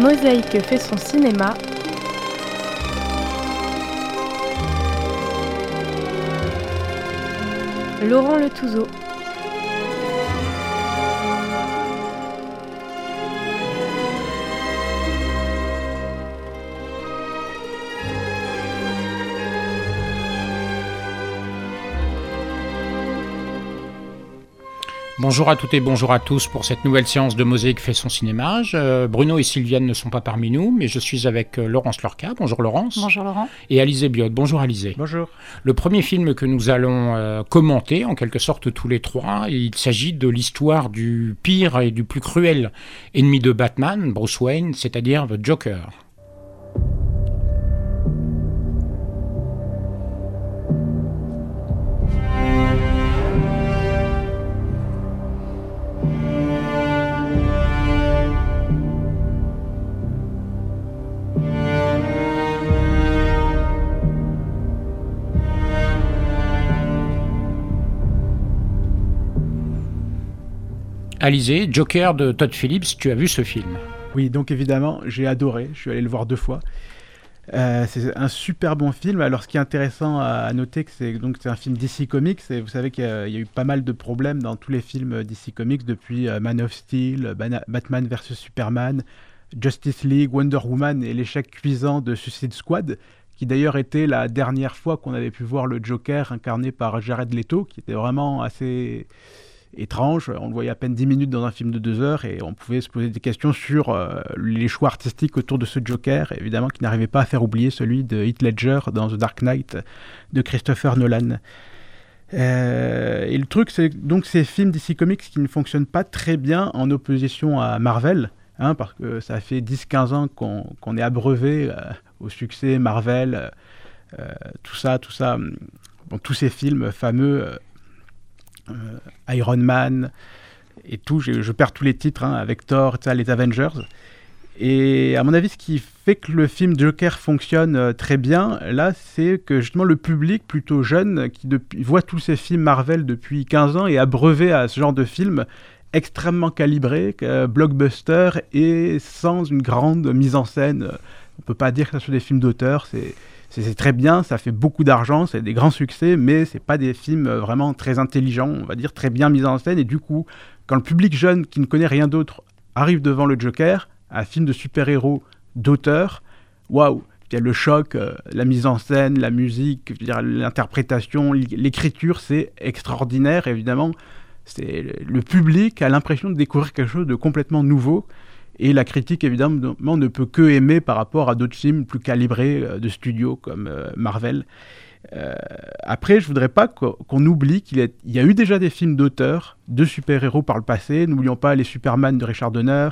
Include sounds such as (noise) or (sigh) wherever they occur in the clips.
Mosaïque fait son cinéma. Laurent Le Touzeau. Bonjour à toutes et bonjour à tous pour cette nouvelle séance de Mosaïque fait son cinéma. Bruno et Sylviane ne sont pas parmi nous, mais je suis avec euh, Laurence Lorca. Bonjour Laurence. Bonjour Laurent. Et Alizé Biot. Bonjour Alizé. Bonjour. Le premier film que nous allons euh, commenter, en quelque sorte tous les trois, il s'agit de l'histoire du pire et du plus cruel ennemi de Batman, Bruce Wayne, c'est-à-dire The Joker. Joker de Todd Phillips, tu as vu ce film Oui, donc évidemment, j'ai adoré. Je suis allé le voir deux fois. Euh, c'est un super bon film. Alors, ce qui est intéressant à, noter, c'est donc c'est un film DC Comics. Et vous savez qu'il y, a eu pas mal de problèmes dans tous les films DC Comics depuis euh, Man of Steel, Batman vs Superman, Justice League, Wonder Woman et l'échec cuisant de Suicide Squad, qui d'ailleurs était la dernière fois qu'on avait pu voir le Joker incarné par Jared Leto, qui était vraiment assez étrange. On le voyait à peine 10 minutes dans un film de 2 heures et on pouvait se poser des questions sur euh, les choix artistiques autour de ce Joker, évidemment qui n'arrivait pas à faire oublier celui de Heath Ledger dans The Dark Knight de Christopher Nolan. Euh, et le truc, c'est donc ces films DC Comics qui ne fonctionnent pas très bien en opposition à Marvel, hein, parce que ça fait 10-15 ans qu'on est abreuvé euh, au succès Marvel, tout ça, tout ça, tous ces films fameux Iron Man et tout. Je, perds tous les titres hein, avec Thor, les Avengers. Et à mon avis, ce qui fait que le film Joker fonctionne euh, très bien, là, c'est que justement le public plutôt jeune, qui voit tous ces films Marvel depuis 15 ans et abreuvé à ce genre de films extrêmement calibrés, euh, blockbuster et sans une grande mise en scène. On peut pas dire que ce soit des films d'auteur, c'est c'est très bien, ça fait beaucoup d'argent, c'est des grands succès, mais c'est pas des films euh, vraiment très intelligents, on va dire très bien mis en scène. Et du coup, quand le public jeune qui ne connaît rien d'autre arrive devant le Joker, un film de super-héros d'auteur, waouh, il y a le choc, euh, la mise en scène, la musique, l'interprétation, l'écriture, c'est extraordinaire. Évidemment, c'est le public a l'impression de découvrir quelque chose de complètement nouveau. Et la critique, évidemment, ne peut que aimer par rapport à d'autres films plus calibrés euh, de studio comme euh, Marvel. Euh, après, je voudrais pas qu'on oublie qu'il y a eu déjà des films d'auteurs, de super-héros par le passé. N'oublions pas les Superman de Richard Donner,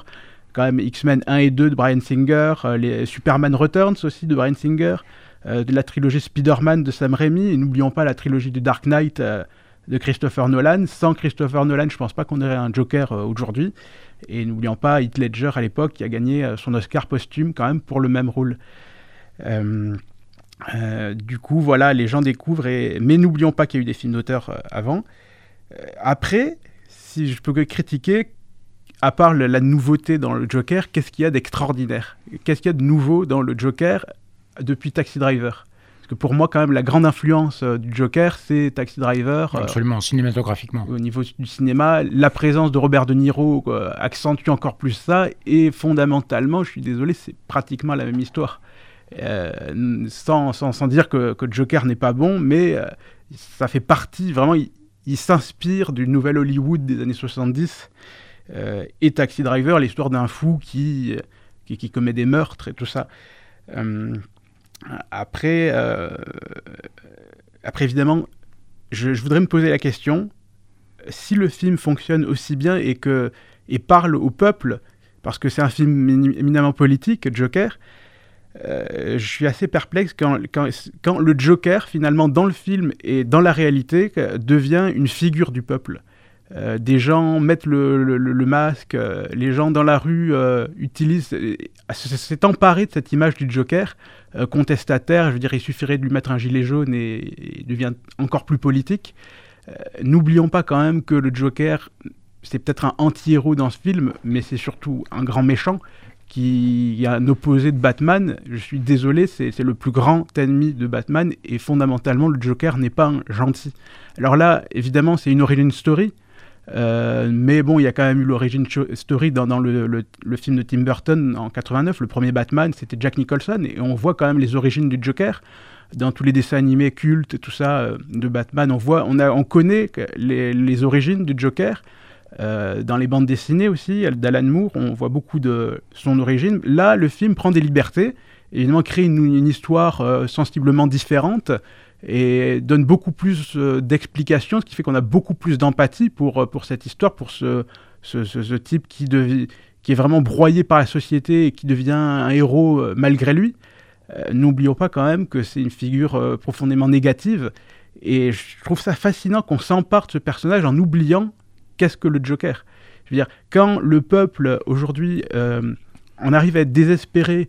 quand même X-Men 1 et 2 de Brian Singer, les Superman Returns aussi de Brian Singer, de la trilogie Spider-Man de Sam Raimi, et n'oublions pas la trilogie de Dark Knight de Christopher Nolan. Sans Christopher Nolan, je pense pas qu'on aurait un Joker aujourd'hui. Et n'oublions pas Heath Ledger à l'époque qui a gagné euh, son Oscar posthume quand même pour le même rôle. Euh, euh, du coup, voilà, les gens découvrent. Mais n'oublions pas qu'il y a eu des films d'auteur avant. après, si je peux que critiquer, à part la nouveauté dans le Joker, qu'est-ce qu'il y a d'extraordinaire? Qu'est-ce qu'il y a de nouveau dans le Joker depuis Taxi Driver? Parce que pour moi, quand même, la grande influence euh, du Joker, c'est Taxi Driver. Euh, Absolument, cinématographiquement. Au niveau du cinéma, la présence de Robert De Niro accentue encore plus ça. Et fondamentalement, je suis désolé, c'est pratiquement la même histoire. Euh, sans, sans, sans, dire que, que Joker n'est pas bon, mais ça fait partie, vraiment, il, s'inspire du nouvel Hollywood des années 70. et Taxi Driver, l'histoire d'un fou qui, qui, qui, commet des meurtres et tout ça. Après, euh, après évidemment, je, voudrais me poser la question si le film fonctionne aussi bien et que et parle au peuple, parce que c'est un film éminemment politique, Joker. Euh, je suis assez perplexe quand, le Joker, finalement, dans le film et dans la réalité, devient une figure du peuple. Euh, des gens mettent le, masque, euh, les gens dans la rue euh, utilisent, s'est emparé de cette image du Joker contestataire. Je veux dire, il suffirait de lui mettre un gilet jaune et, il devient encore plus politique. N'oublions pas quand même que le Joker, c'est peut-être un anti-héros dans ce film, mais c'est surtout un grand méchant qui est un opposé de Batman. Je suis désolé, c'est le plus grand ennemi de Batman et fondamentalement le Joker n'est pas un gentil. Alors là, évidemment, c'est une origin story. Euh, mais bon, il y a quand même eu l'origin story dans, le, film de Tim Burton en 89, le premier Batman, c'était Jack Nicholson, et on voit quand même les origines du Joker dans tous les dessins animés cultes et tout ça euh, de Batman. On voit, on, a, on connaît les, origines du Joker. Euh, dans les bandes dessinées aussi, d'Alan Moore, on voit beaucoup de son origine. Là, le film prend des libertés, évidemment crée une, histoire sensiblement différente et donne beaucoup plus euh, d'explications, ce qui fait qu'on a beaucoup plus d'empathie pour, pour cette histoire, pour ce, ce, type qui, qui est vraiment broyé par la société et qui devient un héros malgré lui. N'oublions pas quand même que c'est une figure profondément négative. Et je trouve ça fascinant qu'on s'empare de ce personnage en oubliant qu'est-ce que le Joker Je veux dire, quand le peuple, aujourd'hui, euh, on arrive à être désespéré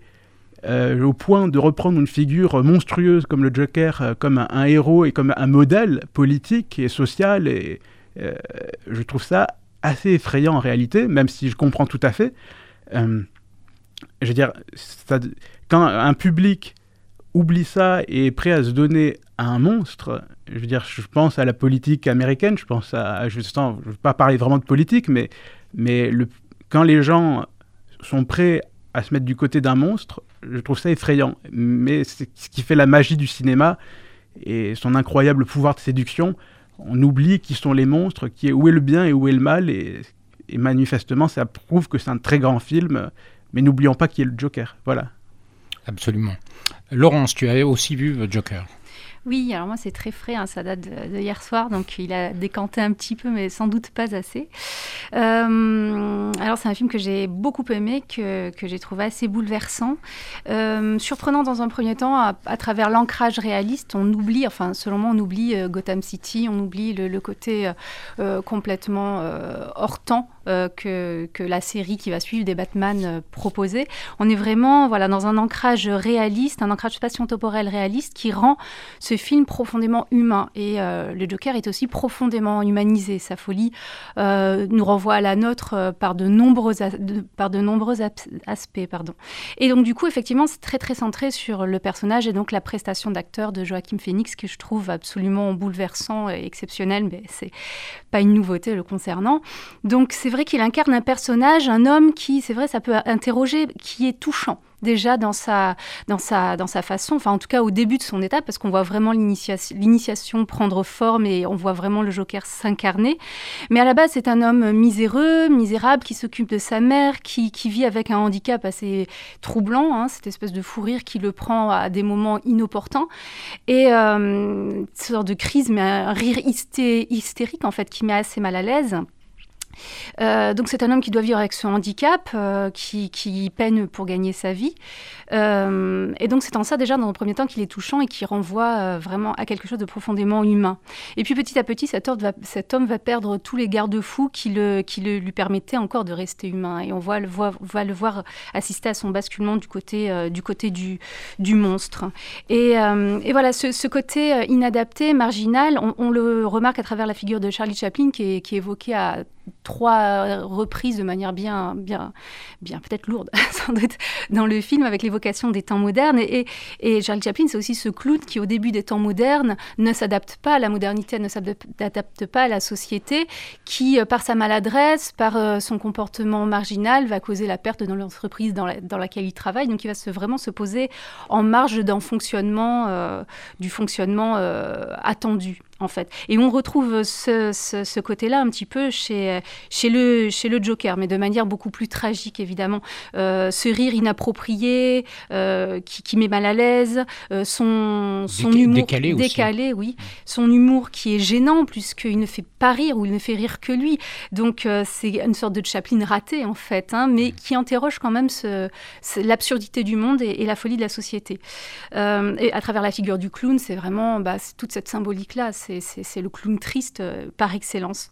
euh, au point de reprendre une figure monstrueuse comme le Joker, euh, comme un, héros et comme un modèle politique et social, et je trouve ça assez effrayant en réalité, même si je comprends tout à fait. je veux dire, quand un public oublie ça et est prêt à se donner à un monstre, je veux dire, je pense à la politique américaine, je pense à, je ne veux pas parler vraiment de politique, mais, mais quand les gens sont prêts à se mettre du côté d'un monstre, je trouve ça effrayant. Mais c'est ce qui fait la magie du cinéma et son incroyable pouvoir de séduction. On oublie qui sont les monstres, qui est, où est le bien et où est le mal, et, et manifestement, ça prouve que c'est un très grand film. Mais n'oublions pas qui est le Joker. Voilà. Absolument. Laurence, tu as aussi vu Joker oui, alors moi c'est très frais, hein, ça date de, hier soir, donc il a décanté un petit peu, mais sans doute pas assez. Euh, alors c'est un film que j'ai beaucoup aimé, que, j'ai trouvé assez bouleversant, euh, surprenant dans un premier temps à, travers l'ancrage réaliste. On oublie, enfin selon moi, on oublie euh, Gotham City, on oublie le, côté complètement hors temps que, que, la série qui va suivre des Batman proposait. On est vraiment voilà, dans un ancrage réaliste, un ancrage spatio-temporel réaliste qui rend ce film profondément humain. Et euh, le Joker est aussi profondément humanisé. Sa folie euh, nous renvoie à la nôtre euh, par de nombreux, par de nombreux aspects. Pardon. Et donc, du coup, effectivement, c'est très, très centré sur le personnage et donc la prestation d'acteur de Joachim Phoenix, que je trouve absolument bouleversant et exceptionnel, mais c'est pas une nouveauté le concernant. Donc, c'est vrai qu'il incarne un personnage, un homme qui, c'est vrai, ça peut interroger, qui est touchant déjà dans sa, dans, sa, dans sa façon, enfin en tout cas au début de son étape, parce qu'on voit vraiment l'initiation prendre forme et on voit vraiment le Joker s'incarner. Mais à la base, c'est un homme miséreux, misérable, qui s'occupe de sa mère, qui, vit avec un handicap assez troublant, hein, cette espèce de fou rire qui le prend à des moments inopportuns. Et euh, une sorte de crise, mais un rire hystérique en fait, qui met assez mal à l'aise. Euh, donc c'est un homme qui doit vivre avec ce handicap, euh, qui, peine pour gagner sa vie. Euh, et donc c'est en ça déjà dans un premier temps qu'il est touchant et qui renvoie vraiment à quelque chose de profondément humain. Et puis petit à petit cet homme va, perdre tous les garde-fous qui, le, le, lui permettaient encore de rester humain. Et on voit le, va le voir assister à son basculement du côté du, côté du, monstre. Et, voilà, ce, côté inadapté, marginal, on, le remarque à travers la figure de Charlie Chaplin qui est, évoquée à trois reprises de manière bien peut-être lourde, (laughs) sans doute, dans le film, avec l'évocation des temps modernes. Et, et, Chaplin, c'est aussi ce clown qui, au début des temps modernes, ne s'adapte pas à la modernité, ne s'adapte pas à la société, qui, euh, par sa maladresse, par euh, son comportement marginal, va causer la perte dans l'entreprise dans, dans, laquelle il travaille. Donc, il va vraiment se poser en marge d'un fonctionnement, euh, du fonctionnement attendu en fait. Et on retrouve ce, ce, côté-là un petit peu chez, chez, le, chez le Joker, mais de manière beaucoup plus tragique, évidemment. Euh, ce rire inapproprié, euh, qui, qui, met mal à l'aise, euh, son, son humour décalé, décalé oui. Son humour qui est gênant, puisqu'il ne fait pas rire, ou il ne fait rire que lui. Donc c'est une sorte de Chaplin raté, en fait, hein, mais qui interroge quand même ce, l'absurdité du monde et, la folie de la société. et à travers la figure du clown, c'est vraiment bah, toute cette symbolique-là c'est le clown triste euh, par excellence.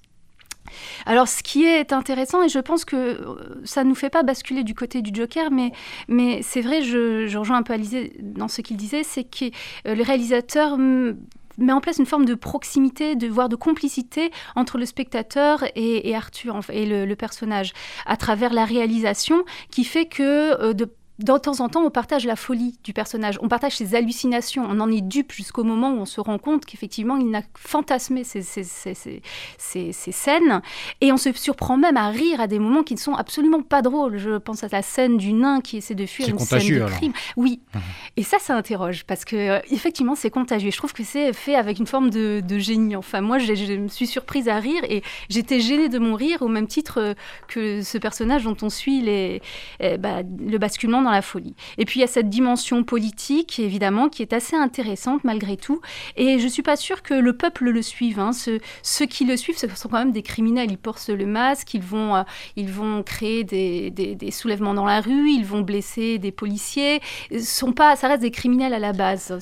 Alors, ce qui est intéressant, et je pense que euh, ça ne nous fait pas basculer du côté du Joker, mais, c'est vrai, je, rejoins un peu Alizé dans ce qu'il disait, c'est que euh, le réalisateur met en place une forme de proximité, de voire de complicité entre le spectateur et, Arthur et le, personnage, à travers la réalisation, qui fait que de de temps en temps, on partage la folie du personnage, on partage ses hallucinations, on en est dupe jusqu'au moment où on se rend compte qu'effectivement, il n'a fantasmé ces, ces, scènes, et on se surprend même à rire à des moments qui ne sont absolument pas drôles. Je pense à la scène du nain qui essaie de fuir une scène de crime. Oui, mmh. et ça, ça interroge, parce que euh, effectivement, c'est contagieux. Je trouve que c'est fait avec une forme de, génie. Enfin, moi, je, me suis surprise à rire, et j'étais gênée de mon rire, au même titre euh, que ce personnage dont on suit les, eh, bah, le basculement dans la folie. Et puis il y a cette dimension politique, évidemment, qui est assez intéressante malgré tout. Et je ne suis pas sûre que le peuple le suive. Hein. ceux qui le suivent, ce sont quand même des criminels. Ils portent le masque, ils vont, euh, ils vont créer des, des, soulèvements dans la rue, ils vont blesser des policiers. Sont pas, ça reste des criminels à la base,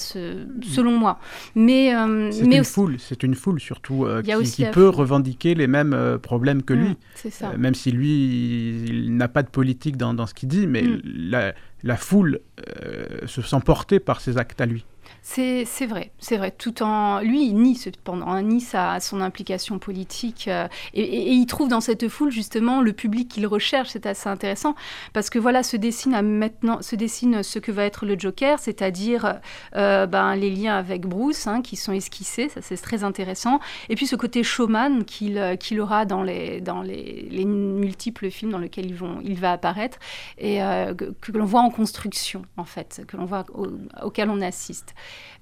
selon moi. Mais, euh, c'est une foule, c'est une foule surtout euh, qui, peut revendiquer les mêmes problèmes que lui. ça. même si lui, il, n'a pas de politique dans, dans ce qu'il dit, mais mm. la, la foule euh, se sent portée par ses actes à lui. C'est vrai, c'est vrai. Tout en lui, il nie cependant, hein, nie sa, son implication politique, euh, et, il trouve dans cette foule justement le public qu'il recherche. C'est assez intéressant parce que voilà, se dessine maintenant, se dessine ce que va être le Joker, c'est-à-dire euh, ben, les liens avec Bruce hein, qui sont esquissés. Ça, c'est très intéressant. Et puis ce côté showman qu'il qu'il aura dans les dans les, les, multiples films dans lesquels il va apparaître et euh, que, l'on voit en construction en fait, que l'on voit auquel on assiste.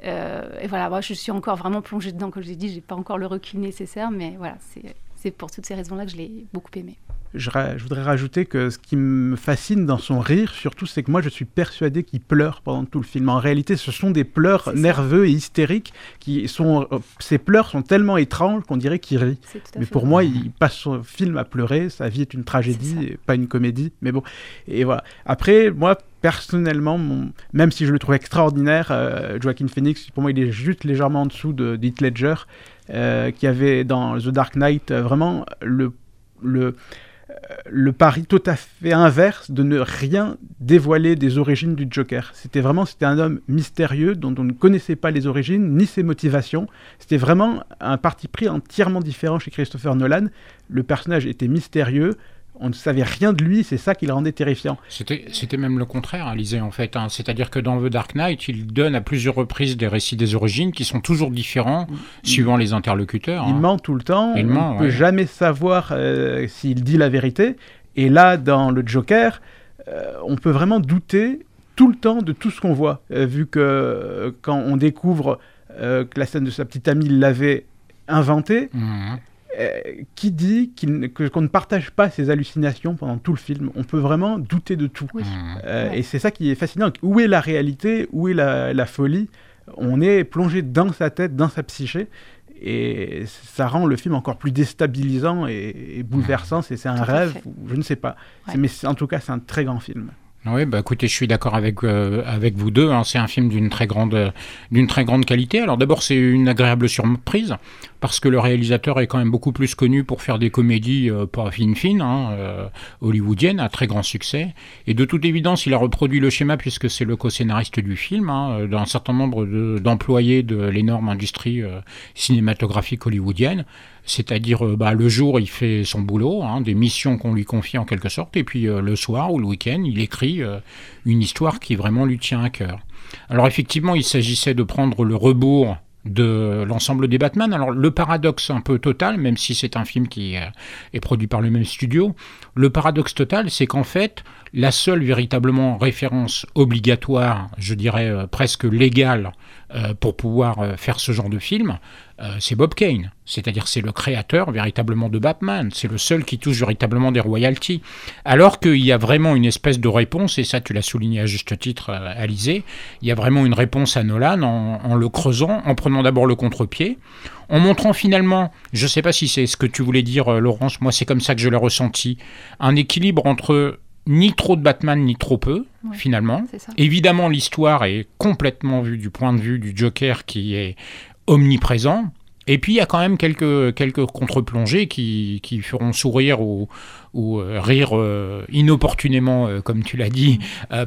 Euh, et voilà, moi, je suis encore vraiment plongée dedans, comme je l'ai dit, j'ai pas encore le recul nécessaire, mais voilà, c'est pour toutes ces raisons-là que je l'ai beaucoup aimé. Je, je, voudrais rajouter que ce qui me fascine dans son rire, surtout, c'est que moi, je suis persuadé qu'il pleure pendant tout le film. En réalité, ce sont des pleurs nerveux et hystériques. Qui sont, euh, ces pleurs sont tellement étranges qu'on dirait qu'il rit. Mais pour moi, il passe son film à pleurer. Sa vie est une tragédie, pas une comédie. Mais bon, et voilà. Après, moi, personnellement, même si je le trouve extraordinaire, euh, Joaquin Phoenix, pour moi, il est juste légèrement en dessous de Heath Ledger, euh, qui avait dans The Dark Knight euh, vraiment le, le, le pari tout à fait inverse de ne rien dévoiler des origines du Joker. C'était vraiment c'était un homme mystérieux dont on ne connaissait pas les origines ni ses motivations. C'était vraiment un parti pris entièrement différent chez Christopher Nolan. Le personnage était mystérieux, on ne savait rien de lui, c'est ça qui le rendait terrifiant. C'était même le contraire, Alizé, hein, en fait. Hein. C'est-à-dire que dans The Dark Knight, il donne à plusieurs reprises des récits des origines qui sont toujours différents suivant les interlocuteurs. Il hein. ment tout le temps, il on ne peut jamais savoir euh, s'il dit la vérité. Et là, dans le Joker, euh, on peut vraiment douter tout le temps de tout ce qu'on voit, euh, vu que quand on découvre que la scène de sa petite amie l'avait inventé, mmh. Euh, qui dit qu'on ne partage pas ses hallucinations pendant tout le film? On peut vraiment douter de tout. Euh, et c'est ça qui est fascinant. Où est la réalité? Où est la, folie? On est plongé dans sa tête, dans sa psyché. Et ça rend le film encore plus déstabilisant et, bouleversant. C'est un rêve, je ne sais pas. Mais en tout cas, c'est un très grand film. Oui, bah écoutez, je suis d'accord avec euh, avec vous deux. Hein. C'est un film d'une très grande très grande qualité. Alors d'abord, c'est une agréable surprise parce que le réalisateur est quand même beaucoup plus connu pour faire des comédies euh, pas fines fines, hein, euh, hollywoodiennes, à très grand succès. Et de toute évidence, il a reproduit le schéma puisque c'est le co-scénariste du film, hein, d'un certain nombre d'employés de, l'énorme industrie cinématographique hollywoodienne. C'est-à-dire, bah, le jour, il fait son boulot, hein, des missions qu'on lui confie en quelque sorte, et puis le soir ou le week-end, il écrit euh, une histoire qui vraiment lui tient à cœur. Alors effectivement, il s'agissait de prendre le rebours de l'ensemble des Batman. Alors le paradoxe un peu total, même si c'est un film qui euh, est produit par le même studio, le paradoxe total, c'est qu'en fait, la seule véritablement référence obligatoire, je dirais euh, presque légale, euh, pour pouvoir euh, faire ce genre de film, c'est Bob Kane. C'est-à-dire c'est le créateur véritablement de Batman. C'est le seul qui touche véritablement des royalties. Alors qu'il y a vraiment une espèce de réponse, et ça tu l'as souligné à juste titre, Alizé, il y a vraiment une réponse à Nolan en, en le creusant, en prenant d'abord le contre-pied, en montrant finalement, je ne sais pas si c'est ce que tu voulais dire Laurence, moi c'est comme ça que je l'ai ressenti, un équilibre entre ni trop de Batman, ni trop peu, finalement. Évidemment, l'histoire est complètement vue du point de vue du Joker qui est omniprésent. Et puis, il y a quand même quelques, quelques contre-plongées qui, qui, feront sourire ou, ou euh, rire euh, inopportunément, euh, comme tu l'as dit,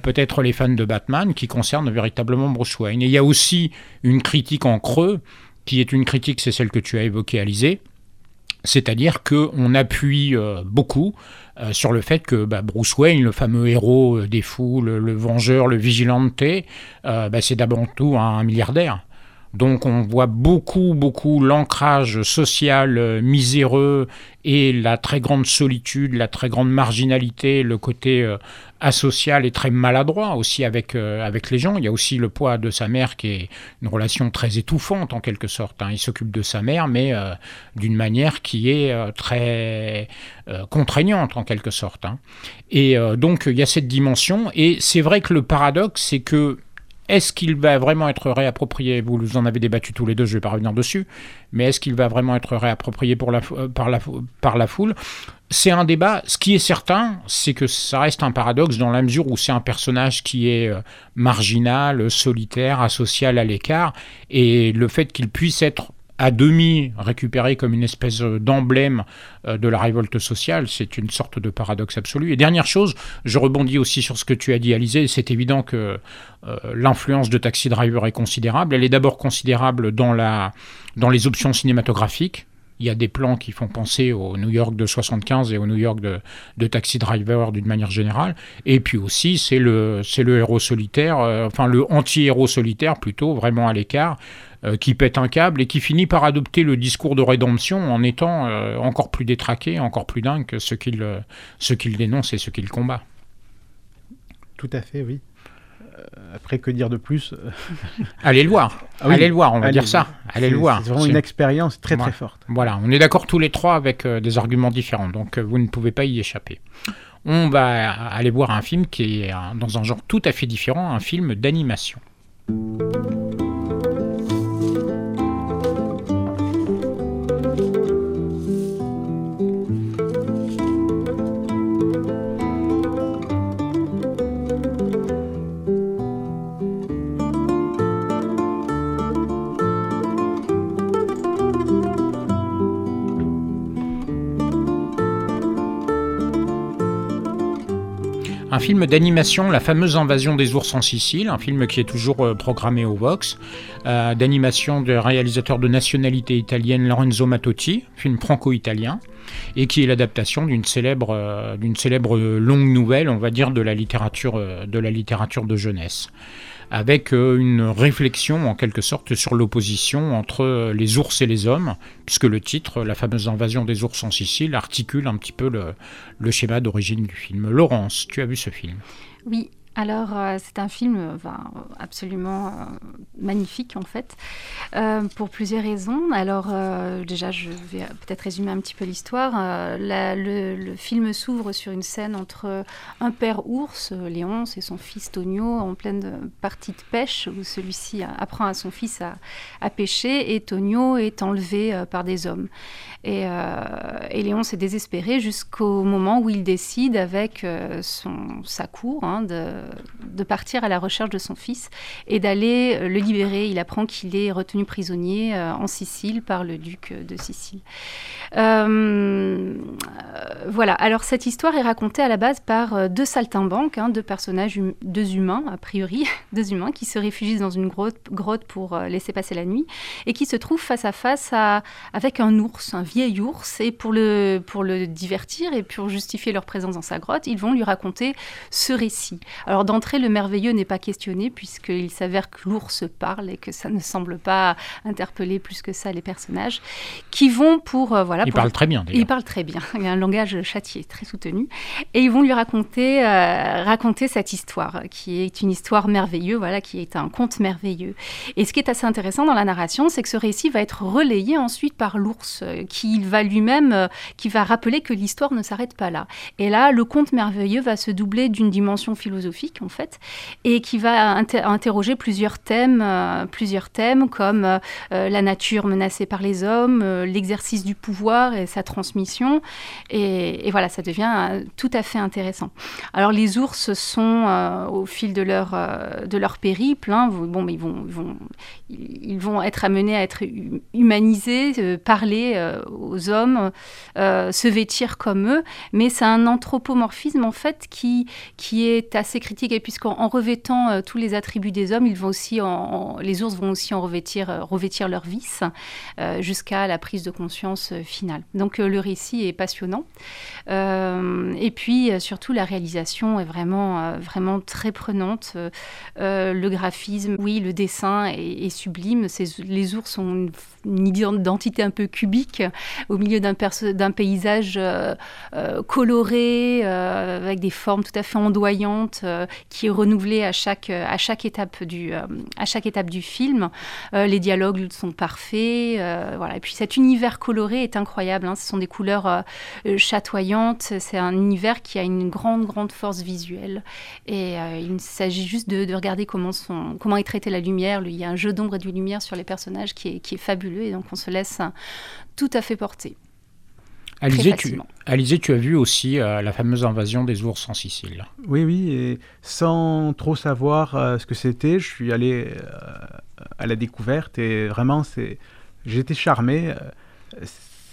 peut-être les fans de Batman, qui concernent véritablement Bruce Wayne. Et il y a aussi une critique en creux qui est une critique, c'est celle que tu as évoquée, Alizé. C'est-à-dire qu'on appuie beaucoup sur le fait que bah, Bruce Wayne, le fameux héros des foules, le, vengeur, le vigilante, bah, c'est d'abord tout un milliardaire. Donc on voit beaucoup, beaucoup l'ancrage social euh, miséreux et la très grande solitude, la très grande marginalité, le côté euh, asocial et très maladroit aussi avec, euh, avec les gens. Il y a aussi le poids de sa mère qui est une relation très étouffante en quelque sorte. Hein. Il s'occupe de sa mère mais d'une manière qui est très contraignante en quelque sorte. Hein. Et donc il y a cette dimension et c'est vrai que le paradoxe c'est que est-ce qu'il va vraiment être réapproprié Vous en avez débattu tous les deux, je ne vais pas revenir dessus. Mais est-ce qu'il va vraiment être réapproprié euh, par, la, par la foule? C'est un débat. Ce qui est certain, c'est que ça reste un paradoxe dans la mesure où c'est un personnage qui est euh, marginal, solitaire, asocial à l'écart. Et le fait qu'il puisse être à demi récupéré comme une espèce d'emblème euh, de la révolte sociale, c'est une sorte de paradoxe absolu. Et dernière chose, je rebondis aussi sur ce que tu as dit, Alizé, c'est évident que euh, l'influence de Taxi Driver est considérable. Elle est d'abord considérable dans, la, dans les options cinématographiques. Il y a des plans qui font penser au New York de 75 et au New York de, Taxi Driver d'une manière générale. Et puis aussi, c'est le, le héros solitaire, euh, enfin le anti-héros solitaire plutôt, vraiment à l'écart, euh, qui pète un câble et qui finit par adopter le discours de rédemption en étant euh, encore plus détraqué, encore plus dingue que ce qu'il euh, qu'il dénonce et ce qu'il combat. Tout à fait, oui. après, que dire de plus? (laughs) Allez le voir. Ah Allez le voir, on va dire ça. Allez le voir. C'est vraiment une expérience très très forte. Voilà, on est d'accord tous les trois avec des arguments différents, donc vous ne pouvez pas y échapper. On va aller voir un film qui est dans un genre tout à fait différent, un film d'animation. Film d'animation, La fameuse invasion des ours en Sicile, un film qui est toujours euh, programmé au Vox, euh, d'animation de réalisateur de nationalité italienne Lorenzo Mattotti, film franco-italien, et qui est l'adaptation d'une célèbre, euh, célèbre longue nouvelle, on va dire, de la littérature, de, la littérature de jeunesse avec euh, une réflexion en quelque sorte sur l'opposition entre euh, les ours et les hommes, puisque le titre, la fameuse invasion des ours en Sicile, articule un petit peu le, le schéma d'origine du film. Laurence, tu as vu ce film? Oui, alors, euh, c'est un film euh, absolument euh, magnifique, en fait, pour plusieurs raisons. Alors, déjà, je vais peut-être résumer un petit peu l'histoire. Le, film s'ouvre sur une scène entre un père ours, Léon, et son fils Tonio, en pleine partie de pêche, où celui-ci apprend à son fils à, pêcher, et Tonio est enlevé par des hommes. Et, Léon s'est désespéré jusqu'au moment où il décide, avec son, sa cour, hein, de de partir à la recherche de son fils et d'aller euh, le libérer. Il apprend qu'il est retenu prisonnier euh, en Sicile par le duc de Sicile. Euh, voilà, alors cette histoire est racontée à la base par deux saltimbanques, hein, deux personnages, hum, deux humains, a priori, (laughs) deux humains qui se réfugient dans une grotte, pour laisser passer la nuit et qui se trouvent face à face avec un ours, un vieil ours, et pour le, pour le divertir et pour justifier leur présence dans sa grotte, ils vont lui raconter ce récit. Alors d'entrée, le merveilleux n'est pas questionné puisqu'il s'avère que l'ours parle et que ça ne semble pas interpeller plus que ça les personnages qui vont pour euh, voilà. Il parle très bien. Il parle très bien. Il a un langage châtié très soutenu et ils vont lui raconter euh, raconter cette histoire qui est une histoire merveilleuse, voilà, qui est un conte merveilleux. Et ce qui est assez intéressant dans la narration, c'est que ce récit va être relayé ensuite par l'ours euh, qui va lui-même qui va rappeler que l'histoire ne s'arrête pas là. Et là, le conte merveilleux va se doubler d'une dimension philosophique en fait, et qui va interroger plusieurs thèmes, euh, plusieurs thèmes comme euh, euh, la nature menacée par les hommes, l'exercice du pouvoir et sa transmission. Et, voilà, ça devient tout à fait intéressant. Alors les ours sont au fil de leur, de leur périple, hein, bon, mais ils vont, ils vont, ils vont être amenés à être humanisés, parler aux hommes, se vêtir comme eux, mais c'est un anthropomorphisme en fait qui, qui est assez critique et puisqu'en revêtant tous les attributs des hommes, ils vont aussi les ours vont aussi en revêtir, revêtir leur vice jusqu'à la prise de conscience finale. Donc le récit est passionnant. et puis surtout, la réalisation est vraiment, vraiment très prenante. le graphisme, oui, le dessin est, sublime. les ours ont une, identité un peu cubique au milieu d'un paysage euh, euh, coloré, euh, avec des formes tout à fait ondoyantes, qui est renouvelé à chaque, à chaque, étape, du, à chaque étape du film. les dialogues sont parfaits. voilà. Et puis cet univers coloré est incroyable. Hein. Ce sont des couleurs chatoyantes. C'est un univers qui a une grande, grande force visuelle. Et il s'agit juste de, regarder comment, sont, comment est traitée la lumière. Il y a un jeu d'ombre et de lumière sur les personnages qui est, qui est fabuleux. Et donc on se laisse tout à fait porter. Alizé tu, tu, as vu aussi euh, la fameuse invasion des ours en Sicile. Oui, oui, et sans trop savoir euh, ce que c'était, je suis allé euh, à la découverte et vraiment, c'est, j'étais charmé.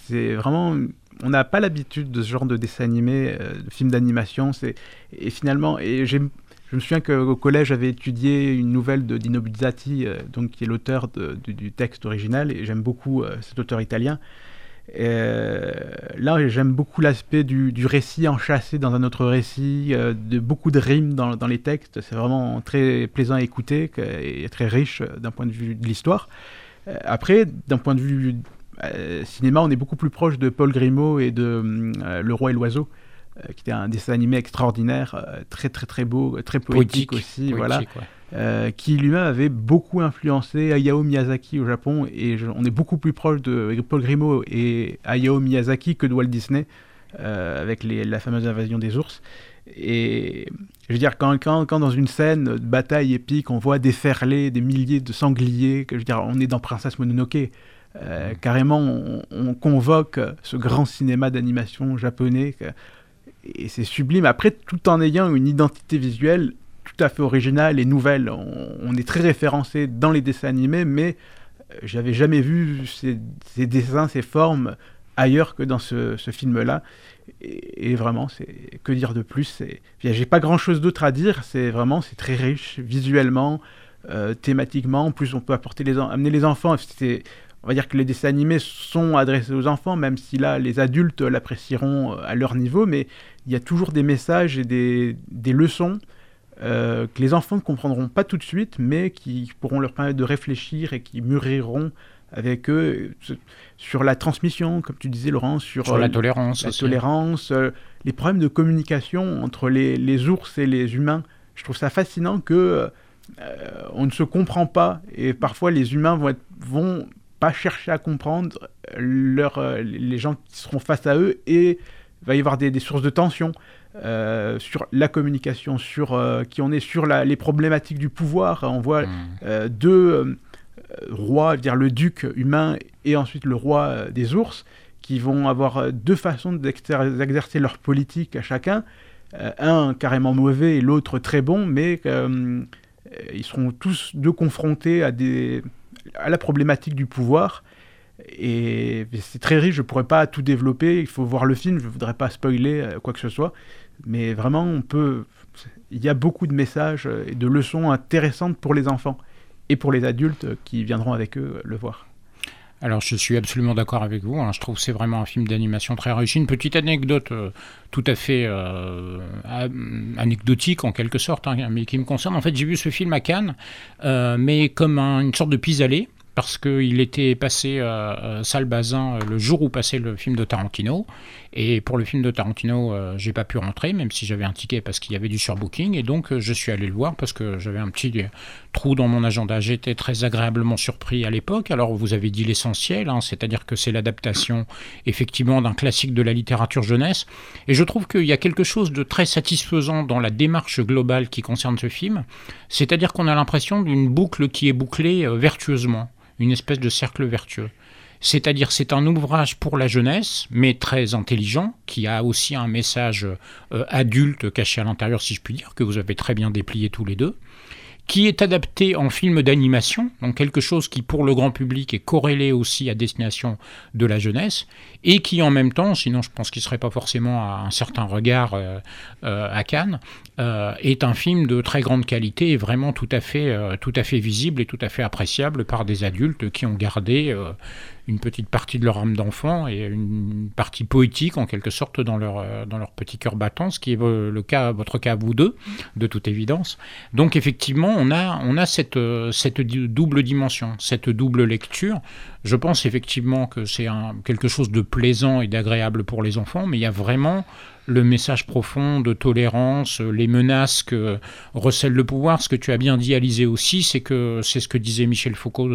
c'est vraiment, on n'a pas l'habitude de ce genre de dessin animé, de film d'animation. C'est, et finalement, et j'ai, je me souviens qu'au collège, j'avais étudié une nouvelle de Dino Buzzati, donc qui est l'auteur du texte original, et j'aime beaucoup cet auteur italien. Euh, là, j'aime beaucoup l'aspect du, récit enchâssé dans un autre récit, euh, de beaucoup de rimes dans, les textes. C'est vraiment très plaisant à écouter et très riche d'un point de vue de l'histoire. Euh, après, d'un point de vue cinéma, on est beaucoup plus proche de Paul Grimaud et de Le Roi et l'Oiseau. qui était un dessin animé extraordinaire, très très très beau, très poétique, aussi, voilà. Euh, qui lui-même avait beaucoup influencé Hayao Miyazaki au Japon, et on est beaucoup plus proche de Paul Grimaud et Hayao Miyazaki que de Walt Disney, euh, avec la fameuse invasion des ours. Et je veux dire, quand, dans une scène de bataille épique, on voit déferler des milliers de sangliers, je veux dire, on est dans Princesse Mononoke. Euh, carrément, on, convoque ce grand cinéma d'animation japonais, et c'est sublime. Après, tout en ayant une identité visuelle tout à fait originale et nouvelle. On, est très référencé dans les dessins animés, mais euh, j'avais jamais vu ces, dessins, ces formes ailleurs que dans ce, film-là. Et, vraiment, c'est que dire de plus? J'ai pas grand-chose d'autre à dire. C'est vraiment, c'est très riche visuellement, euh, thématiquement. En plus, on peut apporter les, amener les enfants. On va dire que les dessins animés sont adressés aux enfants, même si là, les adultes l'apprécieront euh, à leur niveau, mais il y a toujours des messages et des, des leçons euh, que les enfants ne comprendront pas tout de suite, mais qui pourront leur permettre de réfléchir et qui mûriront avec eux sur la transmission, comme tu disais Laurent, sur, la euh, tolérance, la tolérance, euh, les problèmes de communication entre les, ours et les humains. Je trouve ça fascinant que on ne se comprend pas et parfois les humains vont, être, vont pas chercher à comprendre leur, les gens qui seront face à eux et il va y avoir des sources de tension. Euh, sur la communication, sur euh, qui on est sur les problématiques du pouvoir. On voit hmm. euh, deux rois, dire le duc humain et ensuite le roi des ours, qui vont avoir deux façons d'exercer leur politique à chacun. un carrément mauvais et l'autre très bon, mais ils seront tous deux confrontés à, des, à la problématique du pouvoir. Et c'est très riche, je ne pourrais pas tout développer, il faut voir le film, je ne voudrais pas spoiler quoi que ce soit. Mais vraiment, on peut. Il y a beaucoup de messages et de leçons intéressantes pour les enfants et pour les adultes qui viendront avec eux le voir. Alors je suis absolument d'accord avec vous, hein. je trouve que c'est vraiment un film d'animation très réussi. Une petite anecdote euh, tout à fait euh, anecdotique en quelque sorte, hein, mais qui me concerne. En fait j'ai vu ce film à Cannes, euh, mais comme une sorte de pis-aller parce qu'il était passé à salle Bazin le jour où passait le film de Tarantino. Et pour le film de Tarantino, euh, j'ai pas pu rentrer, même si j'avais un ticket parce qu'il y avait du surbooking. Et donc, euh, je suis allé le voir parce que j'avais un petit trou dans mon agenda. J'étais très agréablement surpris à l'époque. Alors, vous avez dit l'essentiel, hein, c'est-à-dire que c'est l'adaptation, effectivement, d'un classique de la littérature jeunesse. Et je trouve qu'il y a quelque chose de très satisfaisant dans la démarche globale qui concerne ce film. C'est-à-dire qu'on a l'impression d'une boucle qui est bouclée euh, vertueusement une espèce de cercle vertueux. C'est-à-dire c'est un ouvrage pour la jeunesse, mais très intelligent, qui a aussi un message euh, adulte caché à l'intérieur, si je puis dire, que vous avez très bien déplié tous les deux, qui est adapté en film d'animation, donc quelque chose qui pour le grand public est corrélé aussi à destination de la jeunesse, et qui en même temps, sinon je pense qu'il ne serait pas forcément à un certain regard euh, euh, à Cannes, euh, est un film de très grande qualité et vraiment tout à fait, tout à fait visible et tout à fait appréciable par des adultes qui ont gardé une petite partie de leur âme d'enfant et une partie poétique en quelque sorte dans leur, dans leur petit cœur battant, ce qui est le cas, votre cas à vous deux, de toute évidence. Donc effectivement, on a, on a cette, cette double dimension, cette double lecture. Je pense effectivement que c'est quelque chose de plaisant et d'agréable pour les enfants, mais il y a vraiment le message profond de tolérance, les menaces que recèle le pouvoir. Ce que tu as bien dit, Alizé, aussi, c'est que c'est ce que disait Michel Foucault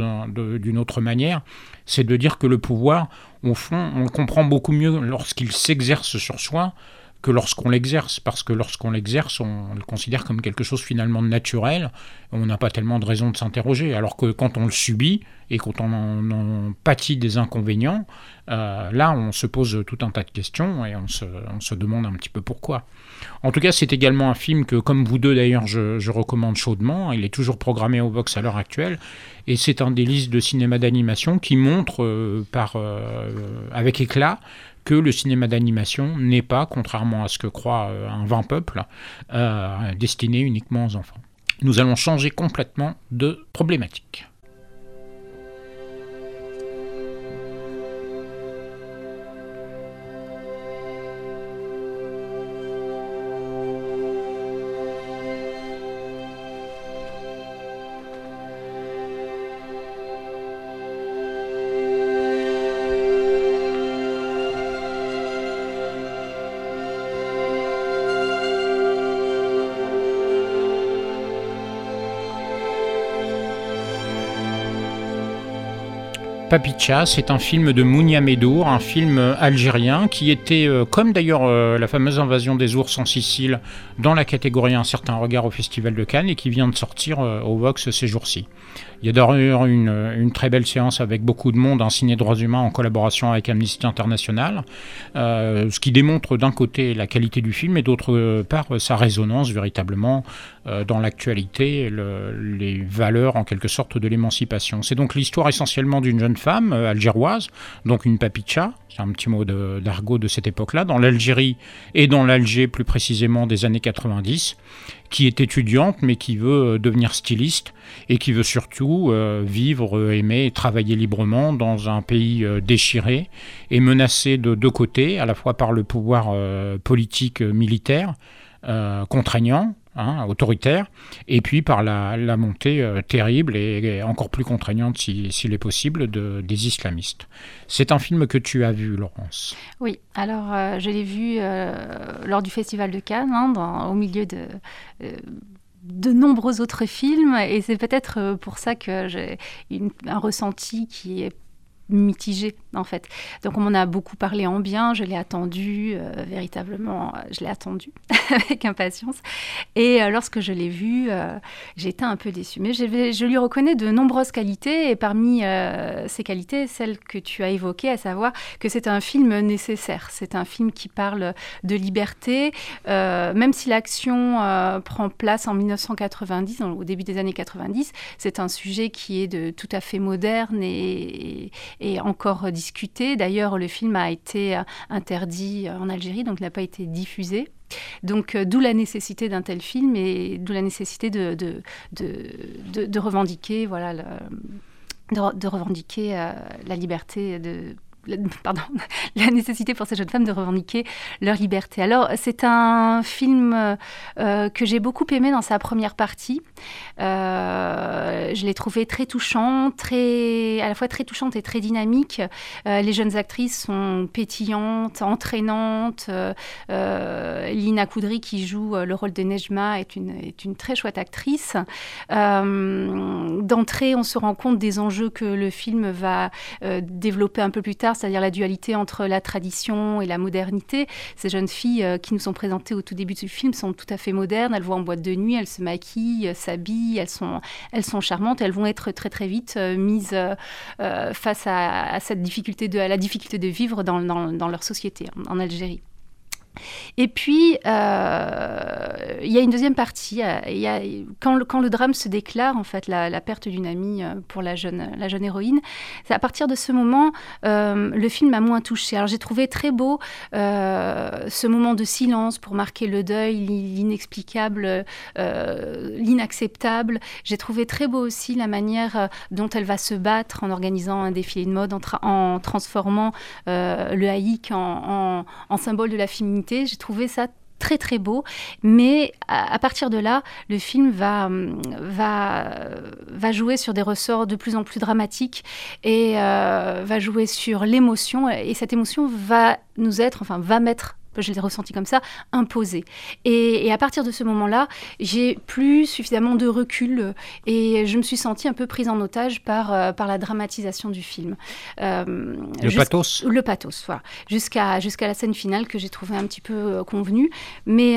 d'une autre manière, c'est de dire que le pouvoir, au fond, on le comprend beaucoup mieux lorsqu'il s'exerce sur soi que lorsqu'on l'exerce, parce que lorsqu'on l'exerce, on le considère comme quelque chose finalement naturel, on n'a pas tellement de raison de s'interroger, alors que quand on le subit et quand on en, pâtit des inconvénients, euh, là on se pose tout un tas de questions et on se, demande un petit peu pourquoi. En tout cas, c'est également un film que, comme vous deux d'ailleurs, je, recommande chaudement, il est toujours programmé au box à l'heure actuelle, et c'est un listes de cinéma d'animation qui montre euh, par, euh, avec éclat que le cinéma d'animation n'est pas, contrairement à ce que croit euh, un vain peuple, euh, destiné uniquement aux enfants. Nous allons changer complètement de problématique. Papicha, c'est un film de Mounia Medour, un film algérien qui était, euh, comme d'ailleurs euh, la fameuse invasion des ours en Sicile, dans la catégorie Un certain regard au Festival de Cannes et qui vient de sortir euh, au Vox ces jours-ci. Il y a d'ailleurs une, une, très belle séance avec beaucoup de monde, un ciné droits humains en collaboration avec Amnesty International, euh, ce qui démontre d'un côté la qualité du film et d'autre part sa résonance véritablement euh, dans l'actualité, les valeurs en quelque sorte de l'émancipation. C'est donc l'histoire essentiellement d'une jeune femme euh, algéroise, donc une papicha, c'est un petit mot d'argot de, cette époque-là, dans l'Algérie et dans l'Alger plus précisément des années 90, qui est étudiante mais qui veut euh, devenir styliste et qui veut surtout euh, vivre, aimer et travailler librement dans un pays euh, déchiré et menacé de deux côtés, à la fois par le pouvoir politique militaire contraignant Hein, autoritaire, et puis par la, montée euh, terrible et, encore plus contraignante, s'il est possible, de, des islamistes. C'est un film que tu as vu, Laurence. Oui, alors euh, je l'ai vu euh, lors du Festival de Cannes, hein, au milieu de de nombreux autres films et c'est peut-être pour ça que j'ai un ressenti qui est mitigé en fait. Donc on m'en a beaucoup parlé en bien, je l'ai attendu euh, véritablement, euh, je l'ai attendu (laughs) avec impatience. Et euh, lorsque je l'ai vu, j'ai été un peu déçue. Mais je lui reconnais de nombreuses qualités et parmi ces qualités, celle que tu as évoquée, à savoir que c'est un film nécessaire. C'est un film qui parle de liberté, même si l'action prend place en 1990, au début des années 90, c'est un sujet qui est de tout à fait moderne et encore discuté. D'ailleurs, le film a été euh, interdit en Algérie, donc n'a pas été diffusé. Donc, euh, d'où la nécessité d'un tel film et d'où la nécessité de, revendiquer, voilà, de, revendiquer euh, la liberté de pardon, (laughs) la nécessité pour ces jeunes femmes de revendiquer leur liberté. Alors, c'est un film euh, que j'ai beaucoup aimé dans sa première partie. Euh, je l'ai trouvé très touchant, très, à la fois très touchante et très dynamique. Euh, les jeunes actrices sont pétillantes, entraînantes. Lina Koudry, qui joue le rôle de Nejma, est une, est une très chouette actrice. D'entrée, on se rend compte des enjeux que le film va développer un peu plus tard c'est-à-dire la dualité entre la tradition et la modernité. Ces jeunes filles euh, qui nous sont présentées au tout début du film sont tout à fait modernes. Elles vont en boîte de nuit, elles se maquillent, euh, s'habillent, elles sont, elles sont charmantes. Elles vont être très très vite euh, mises face à, cette difficulté de, à la difficulté de vivre dans, dans, leur société en Algérie. Et puis, euh, il y a une deuxième partie. Euh, quand, le, drame se déclare, en fait, la, perte d'une amie euh, pour la jeune, la jeune héroïne, à partir de ce moment, le film m'a moins touché. Alors, j'ai trouvé très beau ce moment de silence pour marquer le deuil, l'inexplicable, l'inacceptable. J'ai trouvé très beau aussi la manière dont elle va se battre en organisant un défilé de mode, en, transformant le haïk en, en symbole de la féminité j'ai trouvé ça très très beau, mais à, partir de là, le film va, va, va jouer sur des ressorts de plus en plus dramatiques et euh, va jouer sur l'émotion, et cette émotion va nous être, enfin va mettre je l'ai ressenti comme ça, imposé. Et, à partir de ce moment-là, j'ai plus suffisamment de recul et je me suis sentie un peu prise en otage par, euh, par la dramatisation du film. Euh, le pathos Le pathos, voilà. Jusqu'à jusqu'à la scène finale que j'ai trouvé un petit peu euh, convenue. Mais,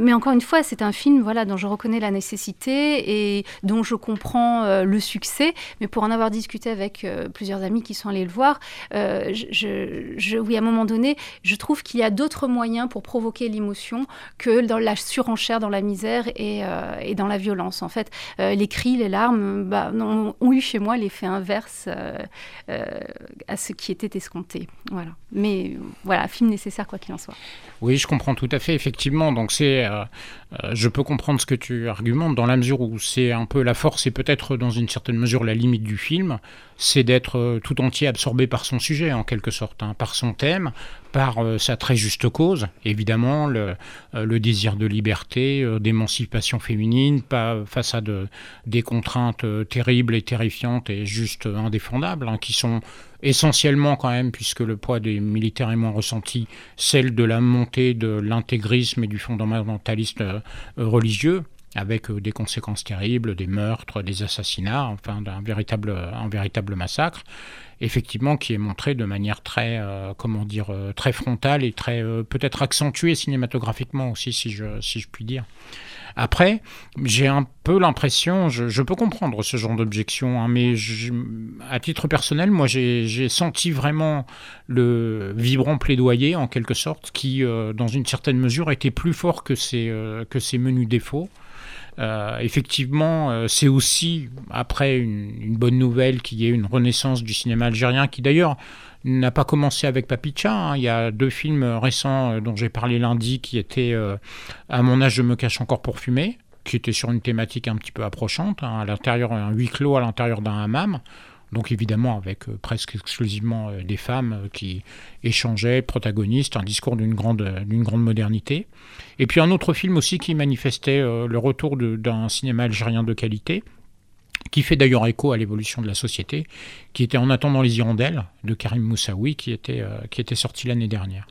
mais encore une fois, c'est un film voilà, dont je reconnais la nécessité et dont je comprends le succès. Mais pour en avoir discuté avec plusieurs amis qui sont allés le voir, je, je, oui, à un moment donné, je trouve qu'il y a d'autres moyens pour provoquer l'émotion que dans la surenchère, dans la misère et, euh, dans la violence. En fait, euh, les cris, les larmes bah, ont, eu chez moi l'effet inverse euh, à ce qui était escompté. Voilà. Mais voilà, film nécessaire quoi qu'il en soit. Oui, je comprends tout à fait, effectivement. Donc c'est, je peux comprendre ce que tu argumentes dans la mesure où c'est un peu la force et peut-être dans une certaine mesure la limite du film, c'est d'être tout entier absorbé par son sujet en quelque sorte, hein, par son thème, par euh, sa très juste cause, évidemment, le, euh, désir de liberté, euh, d'émancipation féminine, face à de, des contraintes terribles et terrifiantes et juste indéfendables, hein, qui sont essentiellement quand même, puisque le poids des militaires est moins ressenti, celle de la montée de l'intégrisme et du fondamentalisme religieux avec des conséquences terribles, des meurtres, des assassinats, enfin d'un véritable, un véritable massacre effectivement, qui est montré de manière très, euh, comment dire, euh, très frontale et très euh, peut-être accentuée cinématographiquement aussi, si je, si je puis dire. Après, j'ai un peu l'impression, je, peux comprendre ce genre d'objection, hein, mais à titre personnel, moi j'ai senti vraiment le vibrant plaidoyer, en quelque sorte, qui, dans une certaine mesure, était plus fort que ses, que ses menus défauts. Euh, effectivement, euh, c'est aussi, après, une, bonne nouvelle qu'il y ait une renaissance du cinéma algérien, qui d'ailleurs n'a pas commencé avec Papicha. Hein. Il y a deux films récents euh, dont j'ai parlé lundi qui étaient À mon âge, je me cache encore pour fumer, qui étaient sur une thématique un petit peu approchante, hein, à l'intérieur, un huis clos à l'intérieur d'un hammam. Donc évidemment avec presque exclusivement des femmes qui échangeaient, protagonistes, un discours d'une grande, modernité. Et puis un autre film aussi qui manifestait euh, le retour d'un cinéma algérien de qualité, qui fait d'ailleurs écho à l'évolution de la société, qui était En attendant les hirondelles de Karim Moussaoui, euh, qui était sorti l'année dernière.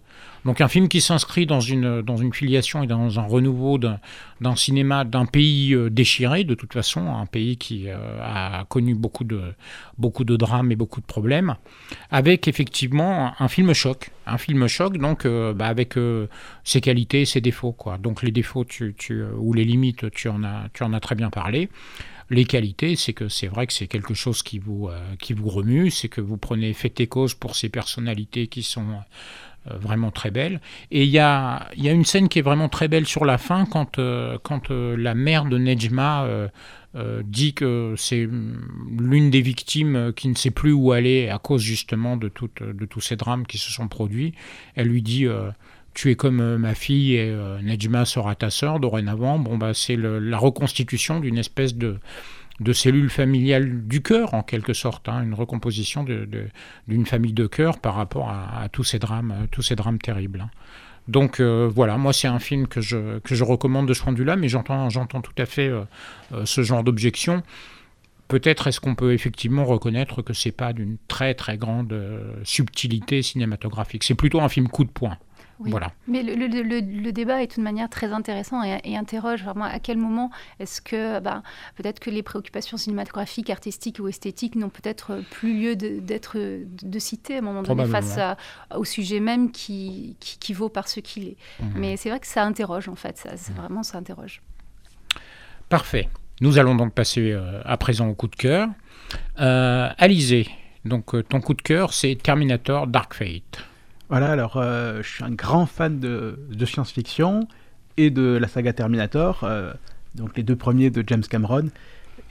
Donc un film qui s'inscrit dans une, dans une filiation et dans un renouveau d'un cinéma d'un pays euh, déchiré de toute façon, un pays qui euh, a connu beaucoup de, beaucoup de drames et beaucoup de problèmes, avec effectivement un film choc. Un film choc, donc euh, bah, avec ses qualités ses défauts. Quoi. Donc les défauts tu, tu, ou les limites, tu en, as, tu en as très bien parlé. Les qualités, c'est que c'est vrai que c'est quelque chose qui vous, qui vous remue, c'est que vous prenez fait et cause pour ces personnalités qui sont euh, vraiment très belle. Et il y a, y a, une scène qui est vraiment très belle sur la fin quand, euh, quand euh, la mère de Nejma dit que c'est l'une des victimes qui ne sait plus où aller à cause justement de, de tous ces drames qui se sont produits. Elle lui dit tu es comme ma fille et Nejma sera ta sœur dorénavant. Bon, bah, c'est la reconstitution d'une espèce de, cellules familiales du cœur, en quelque sorte, hein, une recomposition d'une famille de cœur par rapport à, tous ces drames, tous ces drames terribles. Hein. Donc euh, voilà, moi c'est un film que je, que recommande de ce point de vue-là, mais j'entends tout à fait euh, euh, ce genre d'objection. Peut-être est-ce qu'on peut effectivement reconnaître que c'est pas d'une très très grande subtilité cinématographique. C'est plutôt un film coup de poing. Voilà. Mais le, débat est de toute manière très intéressant et, interroge vraiment à quel moment est-ce que bah, peut-être que les préoccupations cinématographiques, artistiques ou esthétiques n'ont peut-être plus lieu d'être de, citer à un moment donné face au sujet même qui, qui, vaut par ce qu'il est. Mhm. Mais c'est vrai que ça interroge en fait, ça, mhm. vraiment ça interroge. Parfait. Nous allons donc passer euh, à présent au coup de cœur. Euh, Alizé, donc euh, ton coup de cœur, c'est Terminator Dark Fate. Voilà, alors je suis un grand fan de, science-fiction et de la saga Terminator, donc les deux premiers de James Cameron.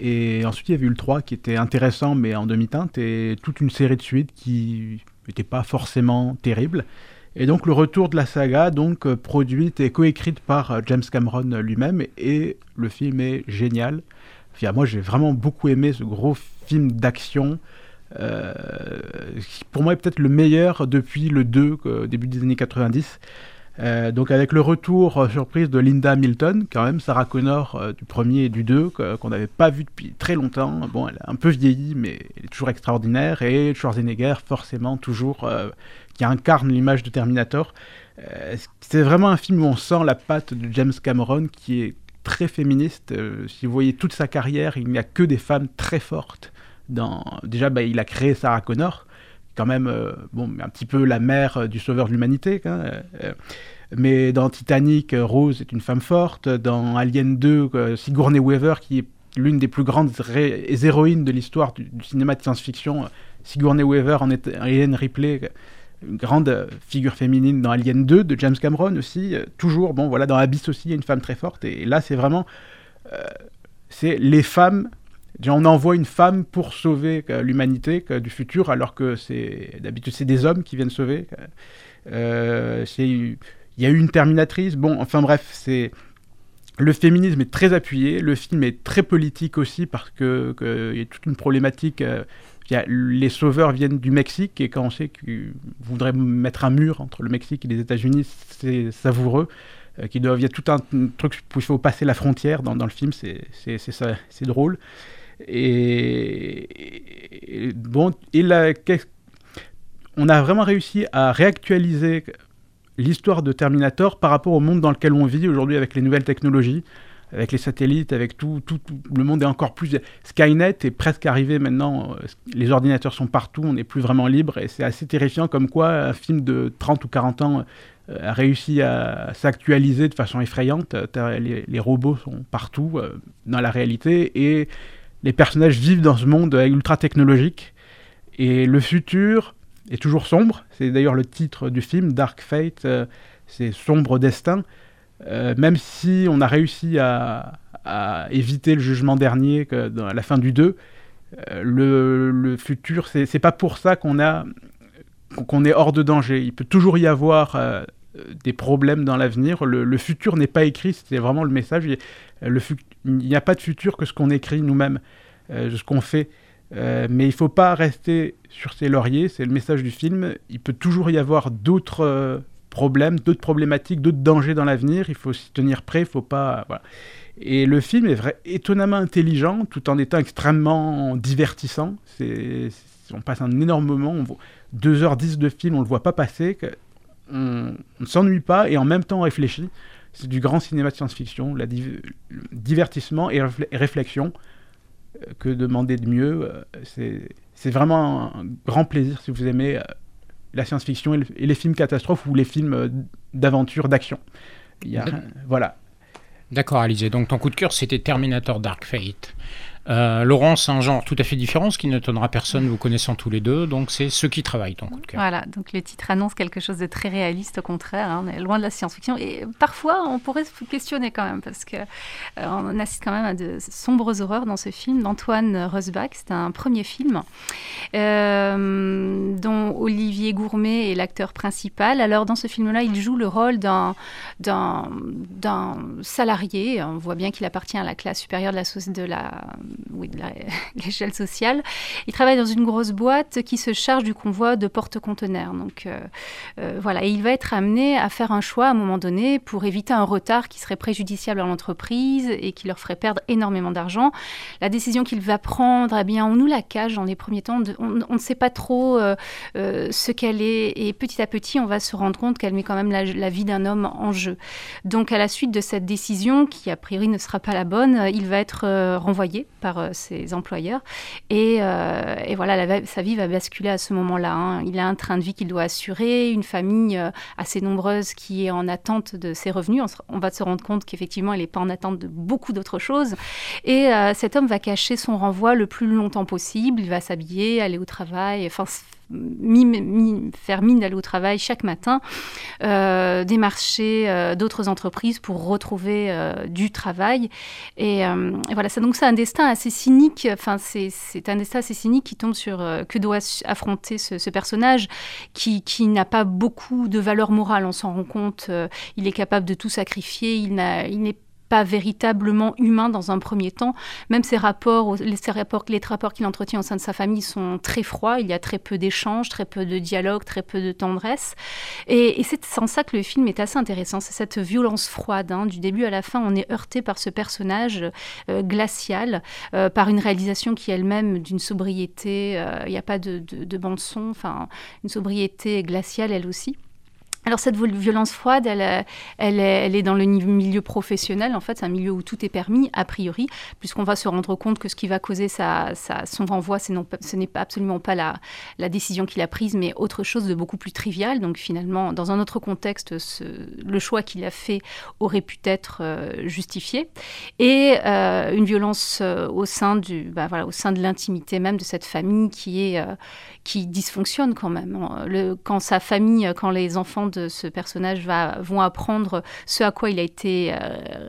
Et ensuite, il y avait eu le 3 qui était intéressant, mais en demi-teinte, et toute une série de suites qui n'était pas forcément terrible. Et donc, le retour de la saga, donc euh, produite et coécrite par euh, James Cameron lui-même, et le film est génial. Enfin, moi, j'ai vraiment beaucoup aimé ce gros film d'action. Euh, qui pour moi est peut-être le meilleur depuis le 2 au début des années 90 euh, donc avec le retour euh, surprise de Linda Hamilton, quand même, Sarah Connor euh, du premier et du 2, qu'on n'avait pas vu depuis très longtemps. Bon, elle a un peu vieilli, mais elle est toujours extraordinaire. Et Schwarzenegger, forcément, toujours, qui incarne l'image de Terminator. c'est vraiment un film où on sent la patte de James Cameron, qui est très féministe? si vous voyez toute sa carrière, il n'y a que des femmes très fortes. Déjà, bah, il a créé Sarah Connor quand même euh, bon, un petit peu la mère euh, du sauveur de l'humanité. Euh, mais dans Titanic, Rose est une femme forte. Dans Alien 2, Sigourney Weaver, qui est l'une des plus grandes héroïnes de l'histoire du, cinéma de science-fiction, Sigourney Weaver en est Alien Ripley, une grande figure féminine dans Alien 2 de James Cameron aussi. toujours, bon voilà, dans Abyss aussi, il y a une femme très forte. Et, là, c'est vraiment. c'est les femmes on envoie une femme pour sauver euh, l'humanité du futur, alors que c'est d'habitude c'est des hommes qui viennent sauver. Euh, il y a eu une Terminatrice. Bon, enfin bref, c'est le féminisme est très appuyé. Le film est très politique aussi parce que, y a toute une problématique. Euh, les sauveurs viennent du Mexique et quand on sait qu'ils voudraient mettre un mur entre le Mexique et les États-Unis, c'est savoureux. il y a tout un truc où il faut passer la frontière dans le film, c'est drôle. Et, bon, on a vraiment réussi à réactualiser l'histoire de Terminator par rapport au monde dans lequel on vit aujourd'hui avec les nouvelles technologies, avec les satellites, avec tout, tout, le monde est encore plus... Skynet est presque arrivé maintenant, les ordinateurs sont partout, on n'est plus vraiment libre, et c'est assez terrifiant comme quoi un film de 30 ou 40 ans euh, a réussi à s'actualiser de façon effrayante. Les, les, robots sont partout euh, dans la réalité, et les personnages vivent dans ce monde ultra technologique et le futur est toujours sombre. C'est d'ailleurs le titre du film, Dark Fate, euh, c'est sombre destin. Euh, même si on a réussi à, éviter le jugement dernier à la fin du 2, euh, le, futur, c'est pas pour ça qu'on est hors de danger. Il peut toujours y avoir des problèmes dans l'avenir. Le, futur n'est pas écrit, c'est vraiment le message. Il n'y a pas de futur que ce qu'on écrit nous-mêmes, euh, ce qu'on fait. Euh, mais il ne faut pas rester sur ses lauriers, c'est le message du film. Il peut toujours y avoir d'autres euh, problèmes, d'autres problématiques, d'autres dangers dans l'avenir. Il faut s'y tenir prêt, il faut pas. Et le film est vrai, étonnamment intelligent, tout en étant extrêmement divertissant. On passe un énorme moment. On 2h10 de film, on ne le voit pas passer. On ne s'ennuie pas et en même temps on réfléchit c'est du grand cinéma de science-fiction, la divertissement et réflexion. Euh, que demander de mieux euh, C'est vraiment un grand plaisir si vous aimez euh, la science-fiction et, les films catastrophes ou les films d'aventure, d'action. Voilà. D'accord, Alizé. Donc ton coup de cœur, c'était Terminator Dark Fate. Euh, Laurence, un genre tout à fait différent, ce qui n'étonnera personne vous connaissant tous les deux. Donc c'est ceux qui travaillent, ton. Voilà, donc le titre annonce quelque chose de très réaliste, au contraire. Hein, on est loin de la science-fiction. Et parfois, on pourrait se questionner quand même, parce qu'on euh, assiste quand même à de sombres horreurs dans ce film d'Antoine Rosbach. C'est un premier film euh, dont Olivier Gourmet est l'acteur principal. Alors dans ce film-là, il joue le rôle d'un salarié. On voit bien qu'il appartient à la classe supérieure de la, de la oui, (laughs) l'échelle sociale. Il travaille dans une grosse boîte qui se charge du convoi de porte-conteneurs. Donc euh, euh, voilà, et il va être amené à faire un choix à un moment donné pour éviter un retard qui serait préjudiciable à l'entreprise et qui leur ferait perdre énormément d'argent. La décision qu'il va prendre, eh bien, on nous la cache dans les premiers temps. on, ne sait pas trop euh, ce qu'elle est et petit à petit, on va se rendre compte qu'elle met quand même la vie d'un homme en jeu. Donc à la suite de cette décision, qui a priori ne sera pas la bonne, il va être renvoyé par euh, ses employeurs. Et, euh, et voilà, sa vie va basculer à ce moment-là. Hein. Il a un train de vie qu'il doit assurer, une famille euh, assez nombreuse qui est en attente de ses revenus. On, va se rendre compte qu'effectivement, il n'est pas en attente de beaucoup d'autres choses. Et cet homme va cacher son renvoi le plus longtemps possible. Il va s'habiller, aller au travail, enfin faire mine d'aller au travail chaque matin, démarcher d'autres entreprises pour retrouver du travail. Et, voilà, ça, donc c'est un destin assez cynique, enfin c'est un destin assez cynique qui tombe sur que doit affronter ce, personnage qui, qui n'a pas beaucoup de valeur morale, on s'en rend compte, il est capable de tout sacrifier, il n'est pas véritablement humain dans un premier temps. Même ses rapports, les, rapports, les rapports qu'il entretient au sein de sa famille sont très froids. Il y a très peu d'échanges, très peu de dialogue, très peu de tendresse. Et, c'est sans ça que le film est assez intéressant. C'est cette violence froide. Hein. Du début à la fin, on est heurté par ce personnage euh, glacial, euh, par une réalisation qui elle-même d'une sobriété. Euh, il n'y a pas de, de bande son, enfin une sobriété glaciale elle aussi. Alors cette violence froide, elle, elle, elle, est dans le milieu professionnel, en fait, c'est un milieu où tout est permis, a priori, puisqu'on va se rendre compte que ce qui va causer son renvoi, ce n'est absolument pas la, décision qu'il a prise, mais autre chose de beaucoup plus trivial. Donc finalement, dans un autre contexte, le choix qu'il a fait aurait pu être euh, justifié. Et euh, une violence euh, au, sein du, bah, au sein de l'intimité même de cette famille qui, dysfonctionne quand même. Quand sa famille, quand les enfants de ce personnage va, vont apprendre ce à quoi il a été, euh,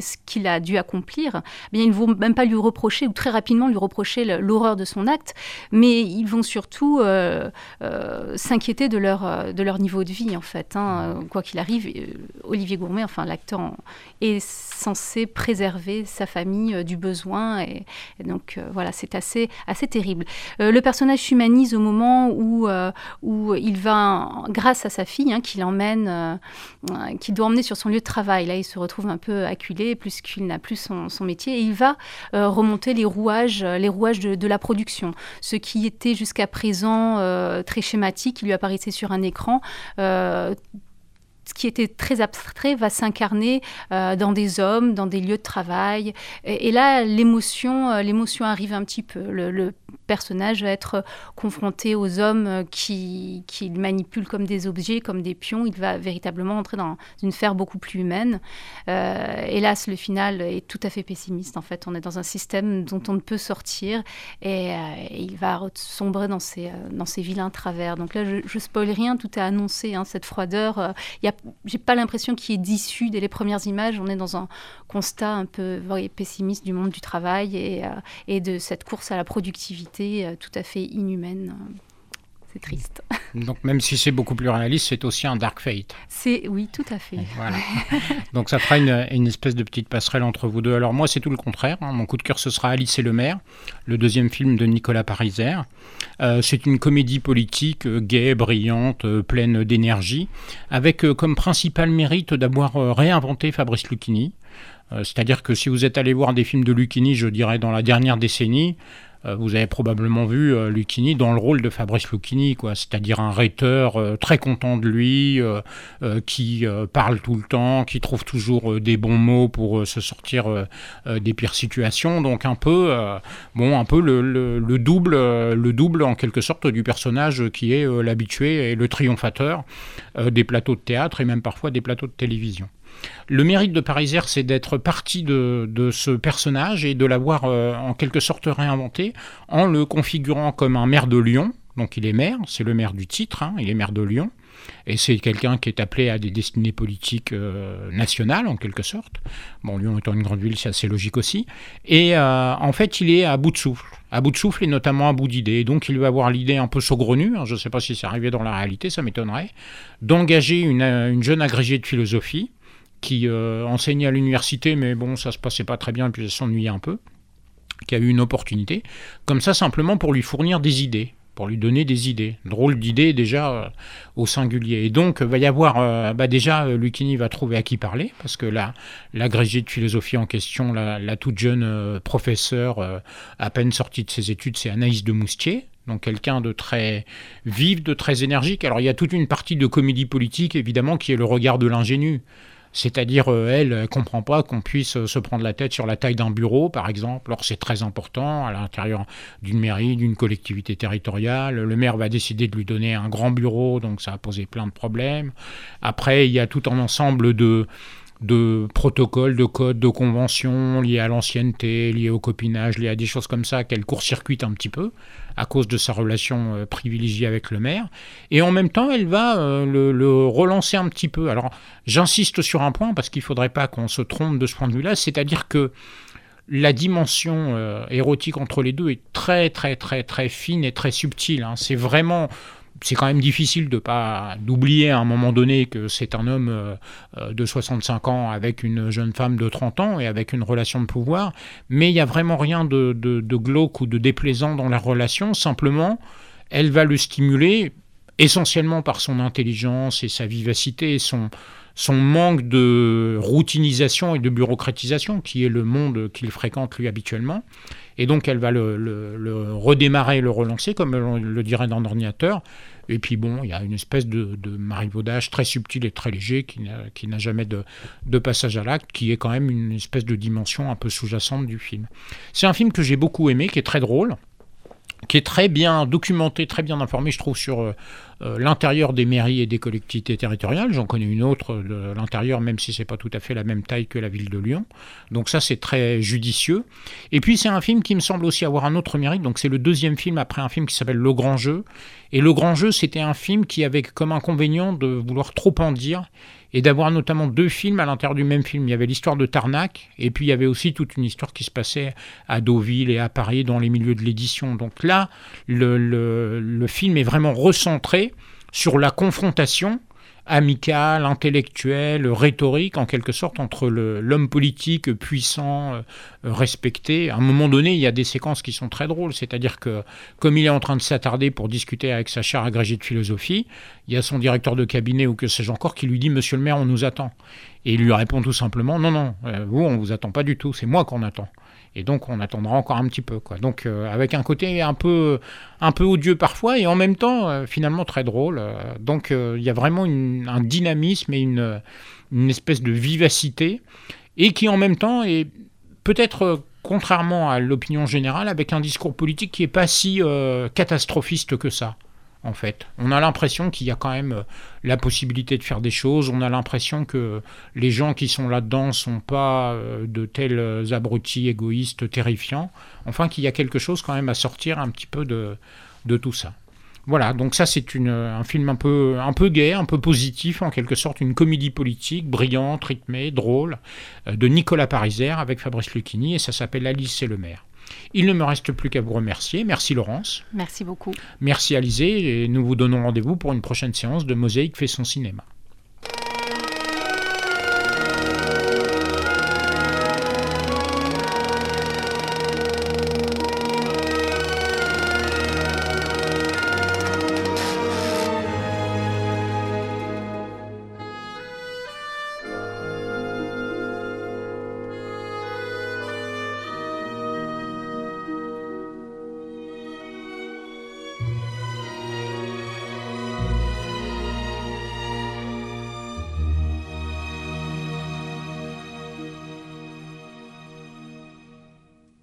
ce qu'il a dû accomplir, eh bien ils ne vont même pas lui reprocher ou très rapidement lui reprocher l'horreur de son acte, mais ils vont surtout euh, euh, s'inquiéter de leur, de leur niveau de vie en fait. Hein. Quoi qu'il arrive, Olivier Gourmet, enfin l'acteur, est censé préserver sa famille du besoin et, donc voilà, c'est assez, assez terrible. le personnage s'humanise au moment où, où il va, grâce à sa fille, Hein, qui l'emmène, euh, euh, qui doit emmener sur son lieu de travail. Là, il se retrouve un peu acculé, puisqu'il n'a plus son, métier, et il va euh, remonter les rouages, les rouages de, la production. Ce qui était jusqu'à présent très schématique, qui lui apparaissait sur un écran ce qui était très abstrait va s'incarner dans des hommes, dans des lieux de travail. Et, là, l'émotion, l'émotion arrive un petit peu. le, personnage va être confronté aux hommes qui, qui manipulent comme des objets, comme des pions. Il va véritablement entrer dans une sphère beaucoup plus humaine. Euh, hélas, le final est tout à fait pessimiste. En fait, on est dans un système dont on ne peut sortir et, euh, il va sombrer dans ces, euh, dans ces vilains travers. Donc là, je, je spoil rien, tout est annoncé. Hein, cette froideur, il j'ai pas l'impression qu'il ait d'issue dès les premières images. On est dans un constat un peu pessimiste du monde du travail et de cette course à la productivité euh, tout à fait inhumaine. C'est triste. (laughs) Donc même si c'est beaucoup plus réaliste, c'est aussi un dark fate. C'est oui, tout à fait. Voilà. (laughs) Donc ça fera une, espèce de petite passerelle entre vous deux. Alors moi, c'est tout le contraire. Hein. Mon coup de cœur, ce sera Alice et le maire, le deuxième film de Nicolas Pariser. Euh, c'est une comédie politique euh, gaie, brillante, pleine d'énergie, avec comme principal mérite d'avoir réinventé Fabrice Lucchini. C'est-à-dire que si vous êtes allé voir des films de Lucchini, je dirais dans la dernière décennie, euh, vous avez probablement vu euh, Lucchini dans le rôle de Fabrice Lucchini, quoi, c'est-à-dire un rhéteur euh, très content de lui, qui parle tout le temps, qui trouve toujours des bons mots pour se sortir des pires situations. Donc un peu, bon, un peu le, double, le double en quelque sorte du personnage qui est l'habitué et le triomphateur des plateaux de théâtre et même parfois des plateaux de télévision. Le mérite de Pariser, c'est d'être parti de, ce personnage et de l'avoir euh, en quelque sorte réinventé en le configurant comme un maire de Lyon. Donc il est maire, c'est le maire du titre, hein, il est maire de Lyon. Et c'est quelqu'un qui est appelé à des destinées politiques euh, nationales, en quelque sorte. Bon, Lyon étant une grande ville, c'est assez logique aussi. Et euh, en fait, il est à bout de souffle. À bout de souffle et notamment à bout d'idées. Donc, il va avoir l'idée un peu saugrenue, hein, je ne sais pas si c'est arrivé dans la réalité, ça m'étonnerait, d'engager une, une, jeune agrégée de philosophie qui euh, enseignait à l'université, mais bon, ça se passait pas très bien, puis elle s'ennuyait un peu, qui a eu une opportunité, comme ça simplement pour lui fournir des idées, pour lui donner des idées, drôle d'idées déjà euh, au singulier. Et donc, va y avoir, euh, bah déjà, Lucchini va trouver à qui parler, parce que là, l'agrégé de philosophie en question, la, toute jeune professeure, à peine sortie de ses études, c'est Anaïs de Moustier, donc quelqu'un de très vif, de très énergique. Alors il y a toute une partie de comédie politique, évidemment, qui est le regard de l'ingénu. C'est-à-dire, euh, elle ne comprend pas qu'on puisse euh, se prendre la tête sur la taille d'un bureau, par exemple. Alors c'est très important à l'intérieur d'une mairie, d'une collectivité territoriale. Le maire va décider de lui donner un grand bureau, donc ça a posé plein de problèmes. Après, il y a tout un ensemble de de protocoles, de codes, de conventions liés à l'ancienneté, liés au copinage, liés à des choses comme ça qu'elle court-circuite un petit peu à cause de sa relation euh, privilégiée avec le maire. Et en même temps, elle va euh, le, relancer un petit peu. Alors, j'insiste sur un point parce qu'il ne faudrait pas qu'on se trompe de ce point de vue-là, c'est-à-dire que la dimension euh, érotique entre les deux est très très très très fine et très subtile. Hein. C'est vraiment c'est quand même difficile de pas d'oublier à un moment donné que c'est un homme euh, euh, de 65 ans avec une jeune femme de 30 ans et avec une relation de pouvoir, mais il n'y a vraiment rien de, de, glauque ou de déplaisant dans la relation, simplement elle va le stimuler essentiellement par son intelligence et sa vivacité son, son manque de routinisation et de bureaucratisation, qui est le monde qu'il fréquente lui habituellement. Et donc elle va le, le, redémarrer, le relancer, comme on le dirait dans l'ordinateur. Et puis bon, il y a une espèce de, de marivaudage très subtil et très léger qui n'a jamais de, de, passage à l'acte, qui est quand même une espèce de dimension un peu sous-jacente du film. C'est un film que j'ai beaucoup aimé, qui est très drôle qui est très bien documenté, très bien informé, je trouve, sur euh, euh, l'intérieur des mairies et des collectivités territoriales. J'en connais une autre de l'intérieur, même si c'est pas tout à fait la même taille que la ville de Lyon. Donc ça, c'est très judicieux. Et puis c'est un film qui me semble aussi avoir un autre mérite. Donc c'est le deuxième film après un film qui s'appelle Le Grand Jeu. Et Le Grand Jeu, c'était un film qui avait comme inconvénient de vouloir trop en dire et d'avoir notamment deux films à l'intérieur du même film. Il y avait l'histoire de Tarnac, et puis il y avait aussi toute une histoire qui se passait à Deauville et à Paris dans les milieux de l'édition. Donc là, le, le film est vraiment recentré sur la confrontation amical, intellectuel, rhétorique, en quelque sorte, entre l'homme politique puissant, euh, respecté. À un moment donné, il y a des séquences qui sont très drôles, c'est-à-dire que, comme il est en train de s'attarder pour discuter avec sa chère agrégée de philosophie, il y a son directeur de cabinet ou que sais-je encore qui lui dit Monsieur le maire, on nous attend. Et il lui répond tout simplement Non, non, euh, vous, on vous attend pas du tout, c'est moi qu'on attend. Et donc on attendra encore un petit peu. Quoi. Donc euh, avec un côté un peu, un peu odieux parfois et en même temps euh, finalement très drôle. donc euh, il y a vraiment un dynamisme et une, espèce de vivacité et qui en même temps est peut-être contrairement à l'opinion générale avec un discours politique qui n'est pas si catastrophiste que ça en fait. On a l'impression qu'il y a quand même euh, la possibilité de faire des choses, on a l'impression que les gens qui sont là-dedans sont pas euh, de tels abrutis égoïstes terrifiants, enfin qu'il y a quelque chose quand même à sortir un petit peu de, de tout ça. Voilà, donc ça c'est un film un peu, un peu gai, un peu positif, en quelque sorte une comédie politique, brillante, rythmée, drôle, euh, de Nicolas Pariser avec Fabrice Lucchini, et ça s'appelle Alice et le maire. Il ne me reste plus qu'à vous remercier. Merci Laurence. Merci beaucoup. Merci Alizé et nous vous donnons rendez-vous pour une prochaine séance de Mosaïque fait son cinéma.